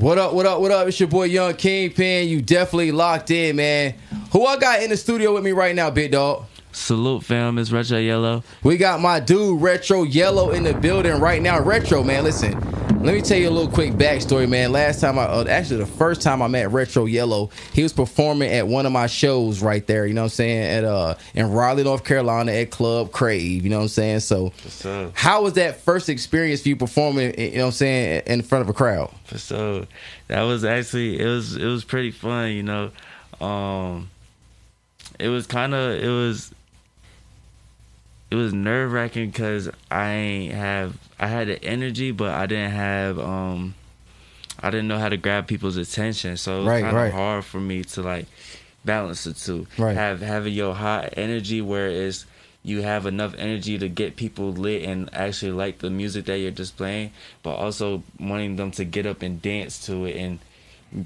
What up, what up, what up? It's your boy Young Kingpen. You definitely locked in, man. Who I got in the studio with me right now, big dog? Salute, fam. It's Retro Yellow. We got my dude Retro Yellow in the building right now. Retro, man, listen. Let me tell you a little quick backstory, man. Last time I, uh, actually, the first time I met Retro Yellow, he was performing at one of my shows right there. You know what I'm saying? At uh, in Raleigh, North Carolina, at Club Crave. You know what I'm saying? So, up? how was that first experience for you performing? You know what I'm saying? In front of a crowd. So that was actually it was it was pretty fun, you know. Um it was kind of it was it was nerve wracking because I ain't have I had the energy, but I didn't have um I didn't know how to grab people's attention, so it was Right, kind of right. hard for me to like balance the two. Right. Have having your high energy where it's you have enough energy to get people lit and actually like the music that you're just playing, but also wanting them to get up and dance to it and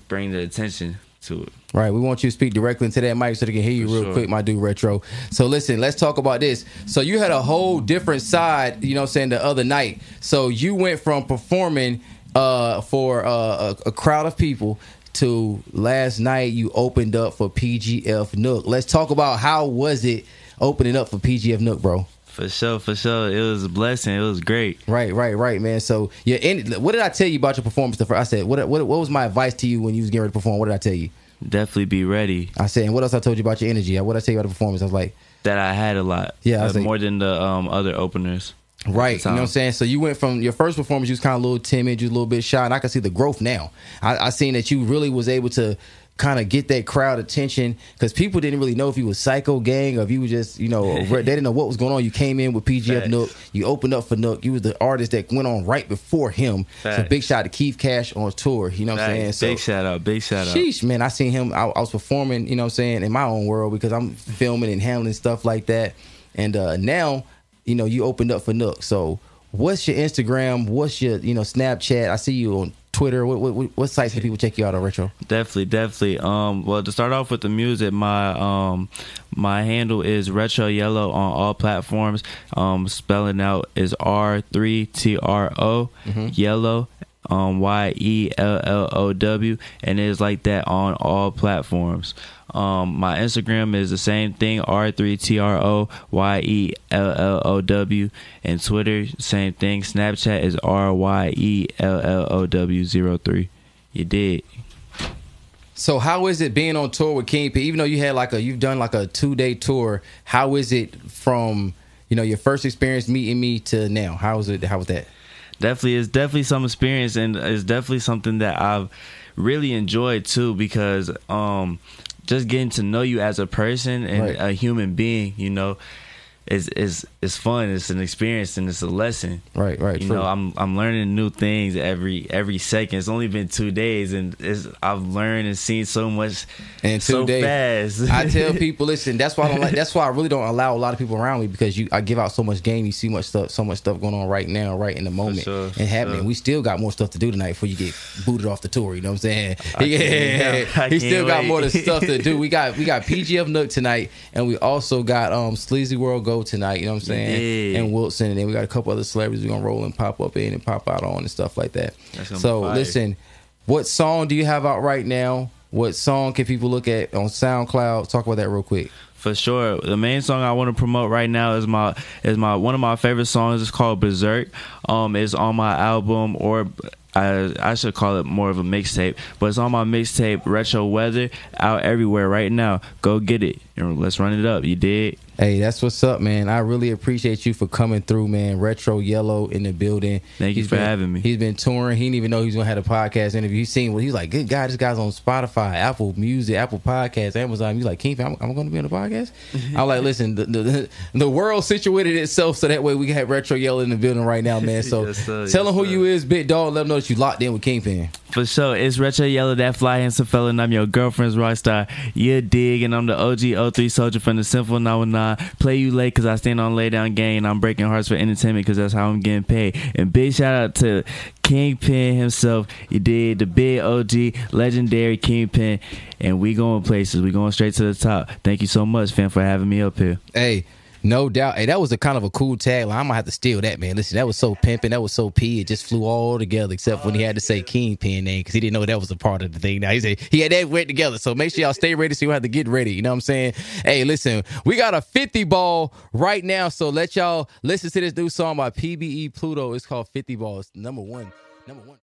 bring the attention to it. Right. We want you to speak directly into that mic so they can hear you For real sure. quick, my dude Retro. So listen, let's talk about this. So you had a whole different side, you know what I'm saying, the other night. So you went from performing uh for uh, a, a crowd of people to last night you opened up for PGF Nuk. Let's talk about how was it opening up for PGF Nuk, bro? For sure, for sure. It was a blessing. It was great. Right, right, right, man. So yeah, and what did I tell you about your performance? The first, I said, what, what what was my advice to you when you was getting ready to perform? What did I tell you? Definitely be ready. I said, and what else I told you about your energy? What did I tell you about the performance? I was like, That I had a lot. Yeah, I was Uh, like- more than the um, other openers. Right, you know what I'm saying. So you went from your first performance, you was kind of a little timid, you was a little bit shy, and I can see the growth now. I, I seen that you really was able to kind of get that crowd attention because people didn't really know if you was Psycho Gang or if you was just, you know, they didn't know what was going on. You came in with PGF Facts. Nuk, you opened up for Nuk. You was the artist that went on right before him. So big shout out to Keith Kash on tour. You know what I'm saying? So big shout out. Big shout out. Sheesh, man, I seen him. I, I was performing, you know what I'm saying, in my own world because I'm filming and handling stuff like that. And uh, now, you know, you opened up for Nuk. So, what's your Instagram? What's your, you know, Snapchat? I see you on Twitter. What what, what sites can people check you out on Retro? Definitely, definitely. Um, well, to start off with the music, my um, my handle is Retro Yellow on all platforms. Um, spelling out is R three T R O Yellow. Um, Y E L L O W, and it is like that on all platforms. Um, my Instagram is the same thing, R3TRO Y E L L O W, and Twitter, same thing. Snapchat is R Y E L L O W 03. You did. So, how is it being on tour with Kingpen? Even though you had like a, you've done like a two day tour. How is it from, you know, your first experience meeting me to now? How is it? How was that? Definitely it's definitely some experience and it's definitely something that I've really enjoyed too because um just getting to know you as a person and Right. a human being, you know, is is is fun. It's an experience and it's a lesson. Right, right, You true. know, I'm I'm learning new things every every second. It's only been two days and it's I've learned and seen so much in two so days. fast. I tell people, listen, that's why I don't like. That's why I really don't allow a lot of people around me because you, I give out so much game. You see much stuff, so much stuff going on right now, right in the moment, sure, and happening. sure. We still got more stuff to do tonight before you get booted off the tour. You know what I'm saying? I yeah, he still can't got more stuff to do. We got we got PGF Nuk tonight, and we also got um Sleazy World Go tonight. You know what I'm saying? Yeah. And Wilson, and then we got a couple other celebrities we're gonna roll and pop up in and pop out on and stuff like that. So listen, what song do you have out right now? What song can people look at on SoundCloud? Talk about that real quick. For sure. The main song I want to promote right now is my is my one of my favorite songs. It's called Berserk. Um, it's on my album, or I I should call it more of a mixtape, but it's on my mixtape Retro Weather out everywhere right now. Go get it and let's run it up. You did. Hey, that's what's up, man. I really appreciate you for coming through, man. Retro Yellow in the building. Thank you for been- having me. He's been touring. He didn't even know he was gonna have a podcast interview. He's seen what he's like. Good guy. This guy's on Spotify, Apple Music, Apple Podcasts, Amazon. He's like, Kingpen, I'm, I'm gonna be on the podcast. I'm like, listen, the, the the world situated itself so that way we can have Retro Yellow in the building right now, man. So Yes, sir. tell him who sir. you is, big dog. Let him know that you locked in with Kingpen. For sure, it's Retro Yellow, that fly handsome fella, and I'm your girlfriend's rock star. You dig, and I'm the OG 03 soldier from the Simple 919. Play you late, cause I stand on lay down game, I'm breaking hearts for entertainment, cause that's how I'm getting paid. And big shout out to Kingpen himself. You did the big OG, legendary Kingpen, and we going places. We going straight to the top. Thank you so much, fam, for having me up here. Hey, No doubt. Hey, that was a kind of a cool tagline. I'm gonna have to steal that, man. Listen, that was so pimping. That was so p. It just flew all together, except when he had to say Kingpen name because he didn't know that was a part of the thing. Now he said he had that went together. So make sure y'all stay ready. So you have to get ready. You know what I'm saying? Hey, listen, we got a 50 ball right now. So let y'all listen to this new song by PBE Pluto. It's called 50 Balls. Number one. Number one.